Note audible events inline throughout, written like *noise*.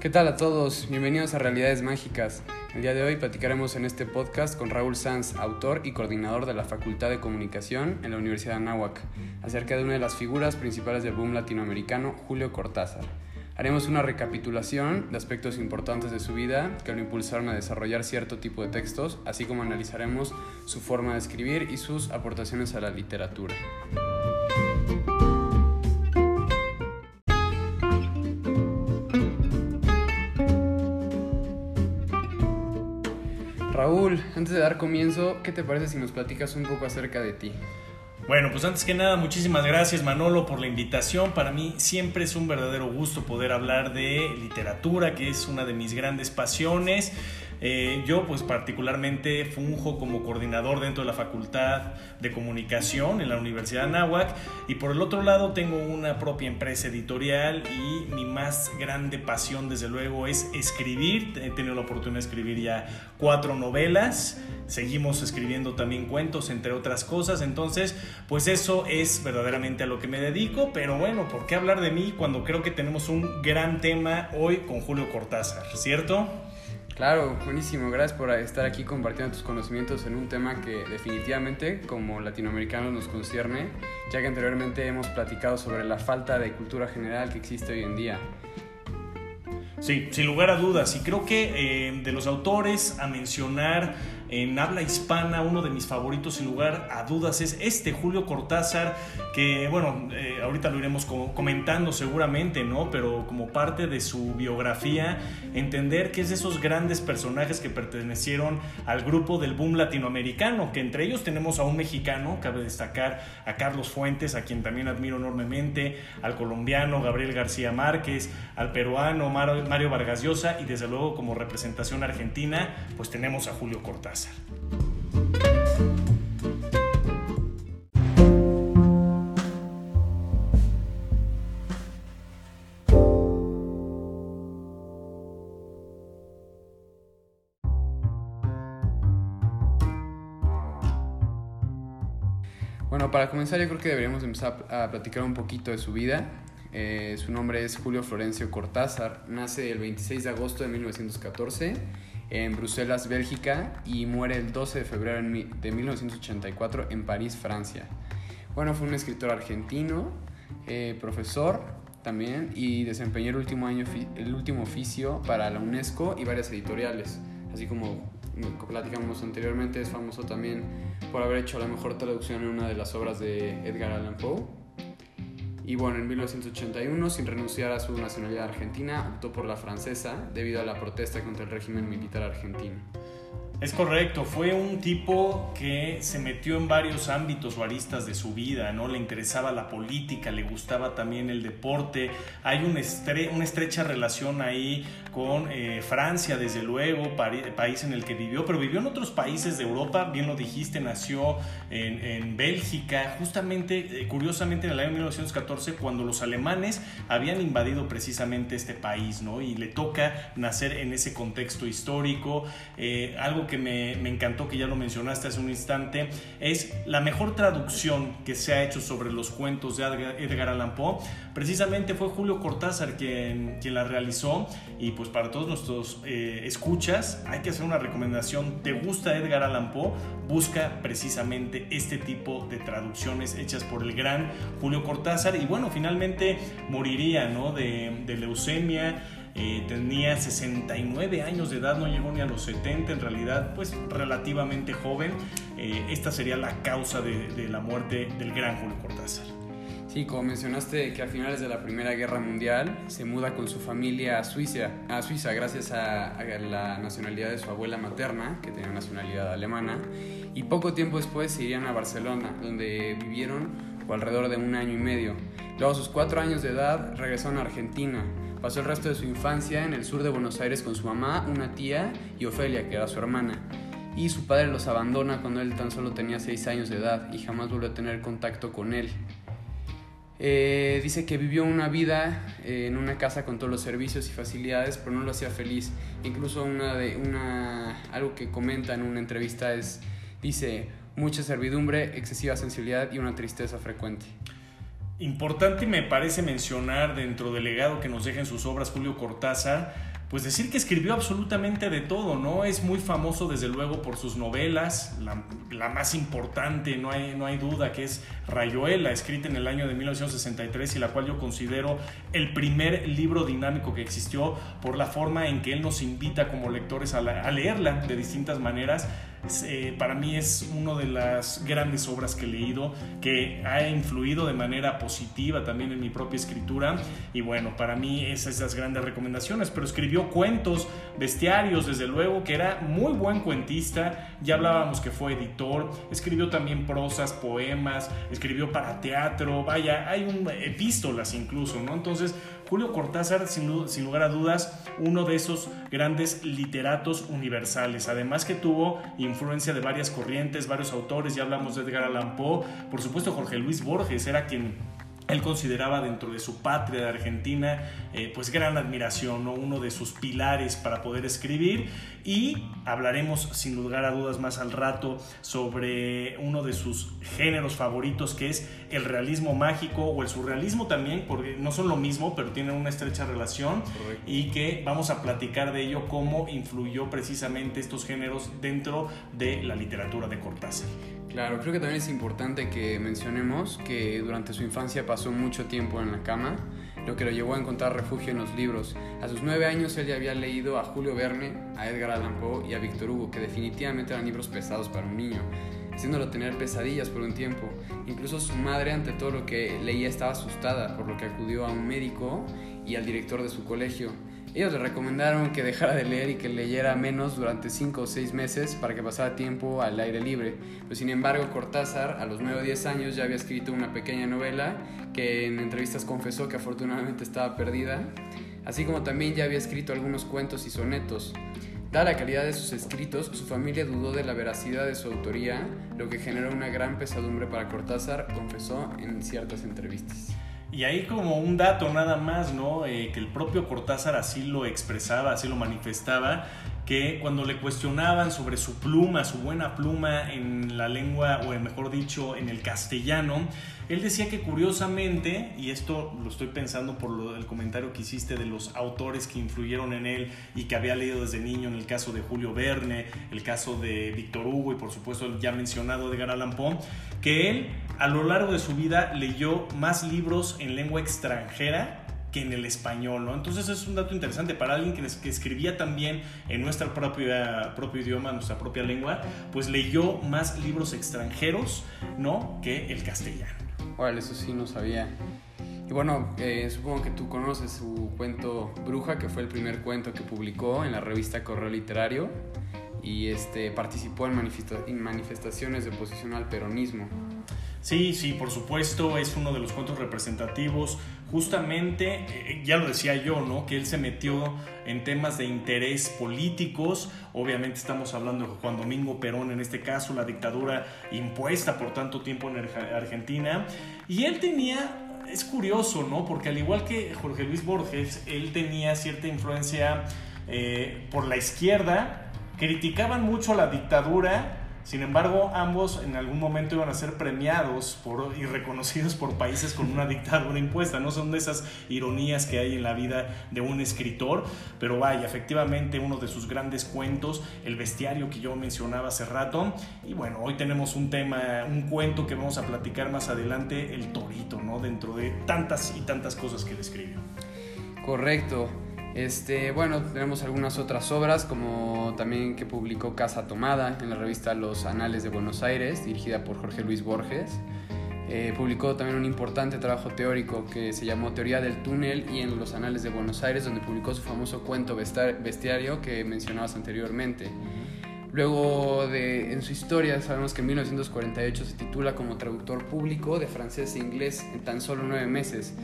¿Qué tal a todos? Bienvenidos a Realidades Mágicas. El día de hoy platicaremos en este podcast con Raúl Sanz, autor y coordinador de la Facultad de Comunicación en la Universidad de Anáhuac, acerca de una de las figuras principales del boom latinoamericano, Julio Cortázar. Haremos una recapitulación de aspectos importantes de su vida que lo impulsaron a desarrollar cierto tipo de textos, así como analizaremos su forma de escribir y sus aportaciones a la literatura. Raúl, antes de dar comienzo, ¿qué te parece si nos platicas un poco acerca de ti? Bueno, pues antes que nada, muchísimas gracias Manolo por la invitación. Para mí siempre es un verdadero gusto poder hablar de literatura, que es una de mis grandes pasiones. Eh, yo pues particularmente funjo como coordinador dentro de la Facultad de Comunicación en la Universidad de Anáhuac. Y por el otro lado tengo una propia empresa editorial y mi más grande pasión desde luego es escribir. He tenido la oportunidad de escribir ya cuatro novelas, seguimos escribiendo también cuentos entre otras cosas, entonces pues eso es verdaderamente a lo que me dedico, pero bueno, ¿por qué hablar de mí cuando creo que tenemos un gran tema hoy con Julio Cortázar, ¿cierto? Claro, buenísimo. Gracias por estar aquí compartiendo tus conocimientos en un tema que definitivamente como latinoamericanos nos concierne, ya que anteriormente hemos platicado sobre la falta de cultura general que existe hoy en día. Sí, sin lugar a dudas. Y creo que eh, de los autores a mencionar en habla hispana, uno de mis favoritos sin lugar a dudas es este Julio Cortázar, que bueno, eh, ahorita lo iremos comentando seguramente, ¿no? Pero como parte de su biografía, entender que es de esos grandes personajes que pertenecieron al grupo del boom latinoamericano, que entre ellos tenemos a un mexicano, cabe destacar a Carlos Fuentes, a quien también admiro enormemente, al colombiano Gabriel García Márquez, al peruano Mario Vargas Llosa y desde luego como representación argentina, pues tenemos a Julio Cortázar. Bueno, para comenzar yo creo que deberíamos empezar a platicar un poquito de su vida. Eh, su nombre es Julio Florencio Cortázar, nace el 26 de agosto de 1914 en Bruselas, Bélgica, y muere el 12 de febrero de 1984 en París, Francia. Bueno, fue un escritor argentino, eh, profesor también, y desempeñó el último, año, el último oficio para la UNESCO y varias editoriales. Así como platicamos anteriormente, es famoso también por haber hecho la mejor traducción en una de las obras de Edgar Allan Poe y bueno, en 1981, sin renunciar a su nacionalidad argentina, optó por la francesa debido a la protesta contra el régimen militar argentino. Es correcto, fue un tipo que se metió en varios ámbitos o aristas de su vida, ¿no? Le interesaba la política, le gustaba también el deporte. Hay una, una estrecha relación ahí con eh, Francia, desde luego, país en el que vivió, pero vivió en otros países de Europa, bien lo dijiste, nació en, Bélgica, justamente, eh, curiosamente en el año 1914, cuando los alemanes habían invadido precisamente este país, ¿no? Y le toca nacer en ese contexto histórico, eh, algo que me, encantó, que ya lo mencionaste hace un instante, es la mejor traducción que se ha hecho sobre los cuentos de Edgar Allan Poe. Precisamente fue Julio Cortázar quien, quien la realizó y pues para todos nuestros eh, escuchas hay que hacer una recomendación. ¿Te gusta Edgar Allan Poe? Busca precisamente este tipo de traducciones hechas por el gran Julio Cortázar y bueno, finalmente moriría ¿no? de, leucemia eh, tenía 69 años de edad, no llegó ni a los 70, en realidad, pues relativamente joven. Eh, esta sería la causa de, la muerte del gran Julio Cortázar. Sí, como mencionaste que a finales de la Primera Guerra Mundial se muda con su familia a Suiza, a Suiza gracias a, la nacionalidad de su abuela materna, que tenía nacionalidad alemana, y poco tiempo después se irían a Barcelona, donde vivieron por alrededor de un año y medio. Luego a sus cuatro años de edad regresaron a Argentina, Pasó el resto de su infancia en el sur de Buenos Aires con su mamá, una tía y Ofelia, que era su hermana. Y su padre los abandona cuando él tan solo tenía 6 años de edad y jamás volvió a tener contacto con él. Eh, dice que vivió una vida eh, en una casa con todos los servicios y facilidades, pero no lo hacía feliz. Incluso una de, una, algo que comenta en una entrevista es, dice, mucha servidumbre, excesiva sensibilidad y una tristeza frecuente. Importante me parece mencionar dentro del legado que nos deja en sus obras Julio Cortázar, pues decir que escribió absolutamente de todo, ¿no? Es muy famoso desde luego por sus novelas, la, más importante, no hay, no hay duda, que es Rayuela, escrita en el año de 1963 y la cual yo considero el primer libro dinámico que existió por la forma en que él nos invita como lectores a, a leerla de distintas maneras eh, para mí es una de las grandes obras que he leído, que ha influido de manera positiva también en mi propia escritura. Y bueno, para mí esas las grandes recomendaciones. Pero escribió cuentos, bestiarios, desde luego, que era muy buen cuentista. Ya hablábamos que fue editor. Escribió también prosas, poemas, escribió para teatro. Vaya, hay un, epístolas incluso, ¿no? Entonces, Julio Cortázar, sin, lugar a dudas, uno de esos grandes literatos universales. Además que tuvo influencia de varias corrientes, varios autores, ya hablamos de Edgar Allan Poe, por supuesto Jorge Luis Borges era quien él consideraba dentro de su patria de Argentina eh, pues gran admiración, ¿no? uno de sus pilares para poder escribir y hablaremos sin lugar a dudas más al rato sobre uno de sus géneros favoritos que es el realismo mágico o el surrealismo también, porque no son lo mismo, pero tienen una estrecha relación y que vamos a platicar de ello, cómo influyó precisamente estos géneros dentro de la literatura de Cortázar. Claro, creo que también es importante que mencionemos que durante su infancia pasó mucho tiempo en la cama, lo que lo llevó a encontrar refugio en los libros. A sus nueve años él ya había leído a Julio Verne, a Edgar Allan Poe y a Víctor Hugo, que definitivamente eran libros pesados para un niño, haciéndolo tener pesadillas por un tiempo. Incluso su madre ante todo lo que leía estaba asustada, por lo que acudió a un médico y al director de su colegio. Ellos le recomendaron que dejara de leer y que leyera menos durante 5 o 6 meses para que pasara tiempo al aire libre. Pues sin embargo, Cortázar a los 9 o 10 años ya había escrito una pequeña novela que en entrevistas confesó que afortunadamente estaba perdida, así como también ya había escrito algunos cuentos y sonetos. Dada la calidad de sus escritos, su familia dudó de la veracidad de su autoría, lo que generó una gran pesadumbre para Cortázar, confesó en ciertas entrevistas. Y ahí como un dato nada más, ¿no? Eh, que el propio Cortázar así lo expresaba, así lo manifestaba, que cuando le cuestionaban sobre su pluma, su buena pluma en la lengua, o mejor dicho, en el castellano, él decía que curiosamente, y esto lo estoy pensando por lo, el comentario que hiciste de los autores que influyeron en él y que había leído desde niño, en el caso de Julio Verne, el caso de Víctor Hugo y por supuesto el ya mencionado de Allan Poe, que él a lo largo de su vida leyó más libros en lengua extranjera que en el español, ¿no? Entonces es un dato interesante para alguien que, que escribía también en nuestro propio idioma, nuestra propia lengua, pues leyó más libros extranjeros, ¿no? Que el castellano. Órale, eso sí no sabía. Y bueno, eh, supongo que tú conoces su cuento Bruja, que fue el primer cuento que publicó en la revista Correo Literario y este, participó en, en manifestaciones de oposición al peronismo. Sí, sí, por supuesto, es uno de los cuentos representativos. Justamente, eh, ya lo decía yo, ¿no? Que él se metió en temas de interés políticos. Obviamente estamos hablando de Juan Domingo Perón, en este caso, la dictadura impuesta por tanto tiempo en Argentina. Y él tenía, es curioso, ¿no? Porque al igual que Jorge Luis Borges, él tenía cierta influencia eh, por la izquierda, criticaban mucho la dictadura sin embargo, ambos en algún momento iban a ser premiados por, y reconocidos por países con una dictadura impuesta. No son de esas ironías que hay en la vida de un escritor, pero vaya, efectivamente uno de sus grandes cuentos, El bestiario que yo mencionaba hace rato. Y bueno, hoy tenemos un tema, un cuento que vamos a platicar más adelante, El Torito, ¿no? Dentro de tantas y tantas cosas que describe. Correcto. Este, bueno, tenemos algunas otras obras, como también que publicó Casa Tomada en la revista Los Anales de Buenos Aires, dirigida por Jorge Luis Borges. Eh, publicó también un importante trabajo teórico que se llamó Teoría del Túnel y en Los Anales de Buenos Aires, donde publicó su famoso cuento Bestiario que mencionabas anteriormente. Luego de, en su historia sabemos que en 1948 se titula como traductor público de francés e inglés en tan solo nueve meses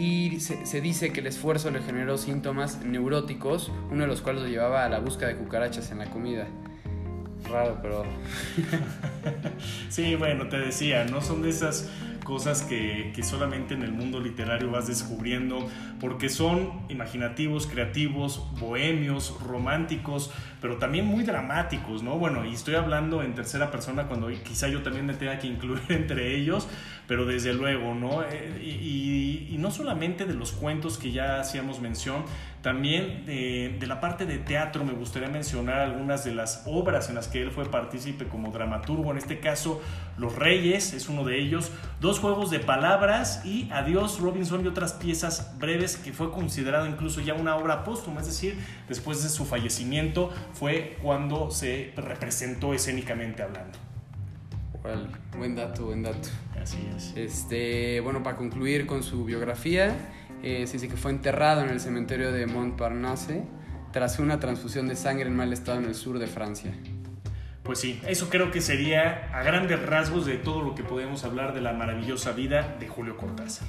y se, dice que el esfuerzo le generó síntomas neuróticos, uno de los cuales lo llevaba a la búsqueda de cucarachas en la comida. Raro, pero... *laughs* sí, bueno, te decía, no son de esas cosas que, que, solamente en el mundo literario vas descubriendo, porque son imaginativos, creativos, bohemios, románticos, pero también muy dramáticos, ¿no? Bueno, y estoy hablando en tercera persona cuando quizá yo también me tenga que incluir *laughs* entre ellos, pero desde luego, ¿no? Eh, y, no solamente de los cuentos que ya hacíamos mención, también de, de, la parte de teatro me gustaría mencionar algunas de las obras en las que él fue partícipe como dramaturgo, en este caso Los Reyes es uno de ellos, dos juegos de palabras y Adiós Robinson y otras piezas breves que fue considerado incluso ya una obra póstuma, es decir, después de su fallecimiento fue cuando se representó escénicamente hablando. buen dato, buen dato. Así es. Este, bueno, para concluir con su biografía, eh, se dice que fue enterrado en el cementerio de Montparnasse tras una transfusión de sangre en mal estado en el sur de Francia. Pues sí, eso creo que sería a grandes rasgos de todo lo que podemos hablar de la maravillosa vida de Julio Cortázar.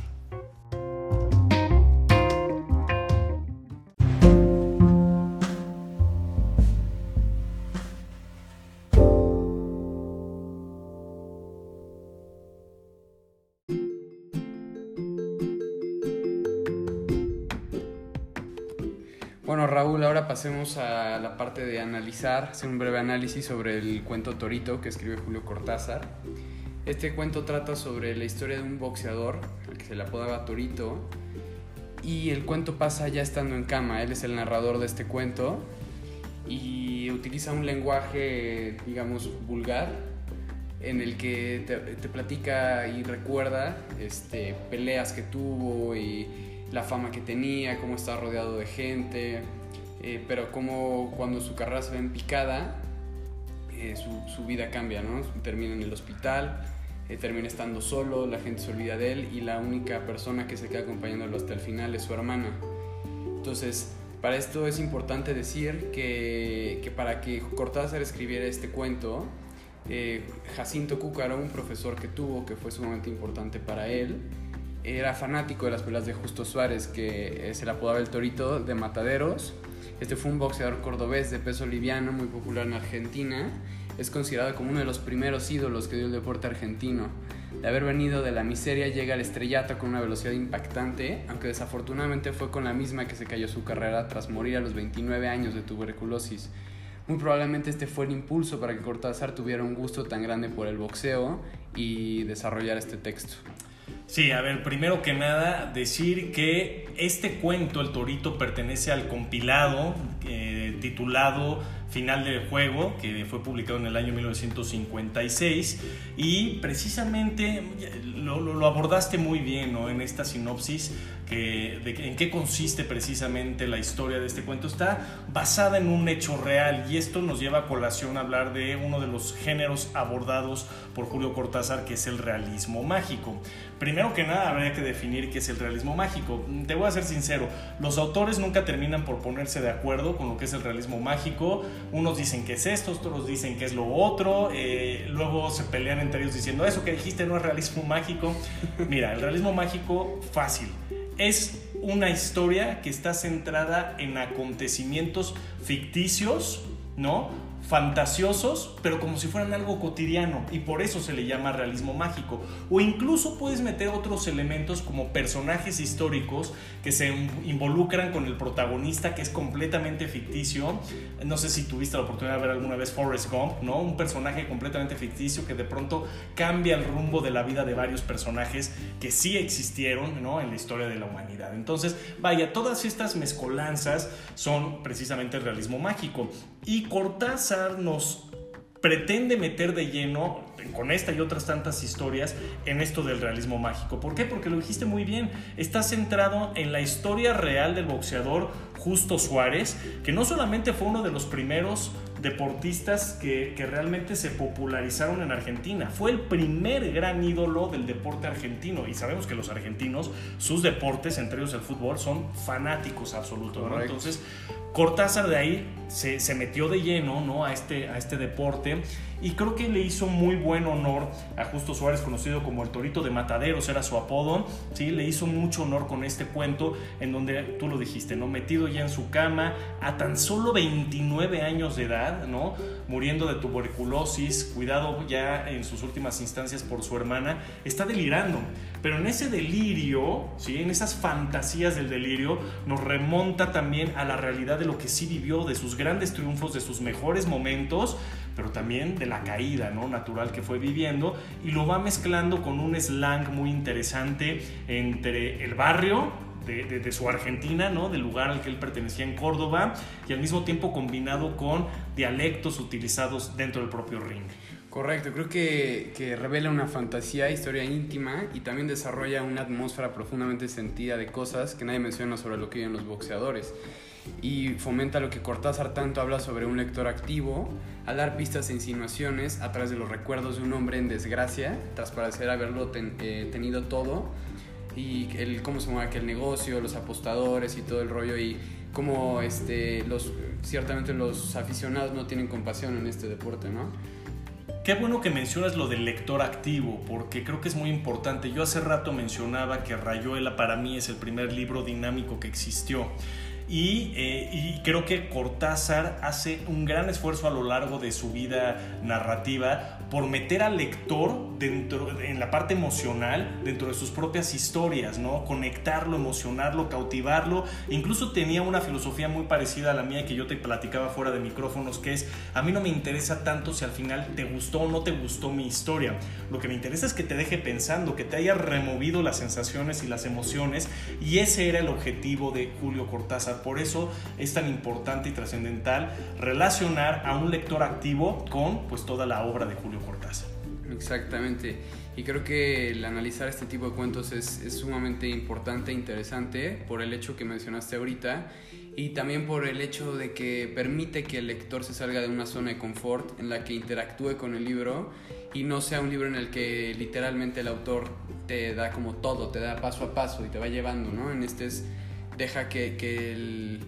Raúl, ahora pasemos a la parte de analizar, hacer un breve análisis sobre el cuento Torito que escribe Julio Cortázar. Este cuento trata sobre la historia de un boxeador, al que se le apodaba Torito, y el cuento pasa ya estando en cama. Él es el narrador de este cuento y utiliza un lenguaje, digamos, vulgar, en el que te, te platica y recuerda este, peleas que tuvo y la fama que tenía, cómo está rodeado de gente, eh, pero cómo cuando su carrera se ve en picada, eh, su, su, vida cambia, ¿no? Termina en el hospital, eh, termina estando solo, la gente se olvida de él y la única persona que se queda acompañándolo hasta el final es su hermana. Entonces, para esto es importante decir que, que para que Cortázar escribiera este cuento, Jacinto Cúcaro, un profesor que tuvo, que fue sumamente importante para él, era fanático de las peleas de Justo Suárez, que eh, se le apodaba el Torito de Mataderos. Este fue un boxeador cordobés de peso liviano, muy popular en Argentina. Es considerado como uno de los primeros ídolos que dio el deporte argentino. De haber venido de la miseria llega al estrellato con una velocidad impactante, aunque desafortunadamente fue con la misma que se cayó su carrera tras morir a los 29 años de tuberculosis. Muy probablemente este fue el impulso para que Cortázar tuviera un gusto tan grande por el boxeo y desarrollar este texto. Sí, a ver, primero que nada, decir que este cuento, El Torito, pertenece al compilado eh, titulado Final del Juego, que fue publicado en el año 1956, y precisamente lo, abordaste muy bien ¿no? en esta sinopsis de en qué consiste precisamente la historia de este cuento. Está basada en un hecho real y esto nos lleva a colación a hablar de uno de los géneros abordados por Julio Cortázar, que es el realismo mágico. Primero que nada, habría que definir qué es el realismo mágico. Te voy a ser sincero, los autores nunca terminan por ponerse de acuerdo con lo que es el realismo mágico. Unos dicen que es esto, otros dicen que es lo otro, eh, luego se pelean entre ellos diciendo, eso que dijiste no es realismo mágico. *laughs* Mira, el realismo mágico fácil es una historia que está centrada en acontecimientos ficticios, ¿no? Fantasiosos, pero como si fueran algo cotidiano y por eso se le llama realismo mágico. O incluso puedes meter otros elementos como personajes históricos que se involucran con el protagonista que es completamente ficticio. No sé si tuviste la oportunidad de ver alguna vez Forrest Gump, ¿no? Un personaje completamente ficticio que de pronto cambia el rumbo de la vida de varios personajes que sí existieron, ¿no? En la historia de la humanidad. Entonces, vaya, todas estas mezcolanzas son precisamente el realismo mágico. Y Cortázar nos pretende meter de lleno con esta y otras tantas historias en esto del realismo mágico. ¿Por qué? Porque lo dijiste muy bien, está centrado en la historia real del boxeador Justo Suárez, que no solamente fue uno de los primeros deportistas que, que, realmente se popularizaron en Argentina. Fue el primer gran ídolo del deporte argentino y sabemos que los argentinos, sus deportes, entre ellos el fútbol, son fanáticos absolutos. ¿no? Entonces, Cortázar de ahí se, se, metió de lleno ¿no? a, este, a este deporte y creo que le hizo muy buen honor a Justo Suárez, conocido como el Torito de Mataderos, era su apodo, ¿sí? le hizo mucho honor con este cuento en donde tú lo dijiste, ¿no? metido ya en su cama a tan solo 29 años de edad, ¿no? muriendo de tuberculosis, cuidado ya en sus últimas instancias por su hermana, está delirando. Pero en ese delirio, ¿sí? en esas fantasías del delirio, nos remonta también a la realidad de lo que sí vivió, de sus grandes triunfos, de sus mejores momentos, pero también de la caída ¿no? natural que fue viviendo y lo va mezclando con un slang muy interesante entre el barrio, de, su Argentina, ¿no? del lugar al que él pertenecía en Córdoba, y al mismo tiempo combinado con dialectos utilizados dentro del propio ring. Correcto, creo que, que, revela una fantasía, historia íntima y también desarrolla una atmósfera profundamente sentida de cosas que nadie menciona sobre lo que viven los boxeadores. Y fomenta lo que Cortázar tanto habla sobre un lector activo, al dar pistas e insinuaciones a través de los recuerdos de un hombre en desgracia, tras parecer haberlo eh, tenido todo, y el, cómo se mueve aquel negocio, los apostadores y todo el rollo, y cómo este, los, ciertamente los aficionados no tienen compasión en este deporte, ¿no? Qué bueno que mencionas lo del lector activo, porque creo que es muy importante. Yo hace rato mencionaba que Rayuela para mí es el primer libro dinámico que existió. Eh, y, creo que Cortázar hace un gran esfuerzo a lo largo de su vida narrativa por meter al lector dentro, en la parte emocional dentro de sus propias historias, ¿no? Conectarlo, emocionarlo, cautivarlo. Incluso tenía una filosofía muy parecida a la mía que yo te platicaba fuera de micrófonos, que es, a mí no me interesa tanto si al final te gustó o no te gustó mi historia. Lo que me interesa es que te deje pensando, que te haya removido las sensaciones y las emociones. Y ese era el objetivo de Julio Cortázar por eso es tan importante y trascendental relacionar a un lector activo con pues toda la obra de Julio Cortázar. Exactamente. Y creo que el analizar este tipo de cuentos es, sumamente importante e interesante por el hecho que mencionaste ahorita y también por el hecho de que permite que el lector se salga de una zona de confort en la que interactúe con el libro y no sea un libro en el que literalmente el autor te da como todo, te da paso a paso y te va llevando, ¿no? En este es deja que, que, el,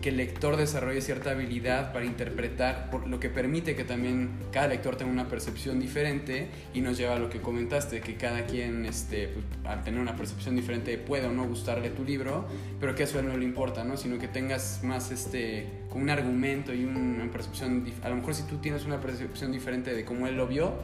que, el, lector desarrolle cierta habilidad para interpretar, por lo que permite que también cada lector tenga una percepción diferente y nos lleva a lo que comentaste, que cada quien este, pues, al tener una percepción diferente puede o no gustarle tu libro, pero que eso no le importa, ¿no? sino que tengas más este, con un argumento y una percepción, a lo mejor si tú tienes una percepción diferente de cómo él lo vio,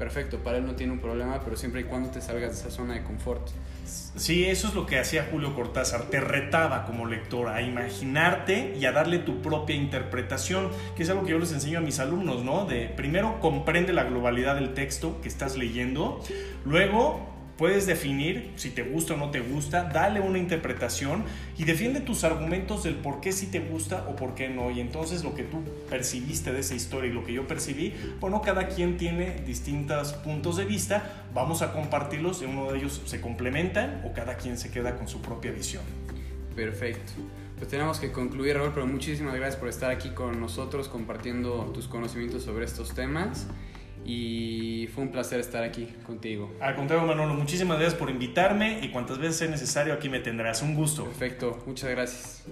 perfecto, para él no tiene un problema, pero siempre y cuando te salgas de esa zona de confort. Sí, eso es lo que hacía Julio Cortázar, te retaba como lector a imaginarte y a darle tu propia interpretación, que es algo que yo les enseño a mis alumnos, ¿no? De primero comprende la globalidad del texto que estás leyendo, luego Puedes definir si te gusta o no te gusta, dale una interpretación y defiende tus argumentos del por qué sí te gusta o por qué no. Y entonces lo que tú percibiste de esa historia y lo que yo percibí, bueno, cada quien tiene distintos puntos de vista, vamos a compartirlos, y uno de ellos se complementan o cada quien se queda con su propia visión. Perfecto. Pues tenemos que concluir, Raúl, pero muchísimas gracias por estar aquí con nosotros compartiendo tus conocimientos sobre estos temas y fue un placer estar aquí contigo. Al contrario, Manolo, muchísimas gracias por invitarme y cuantas veces sea necesario aquí me tendrás. Un gusto. Perfecto, muchas gracias.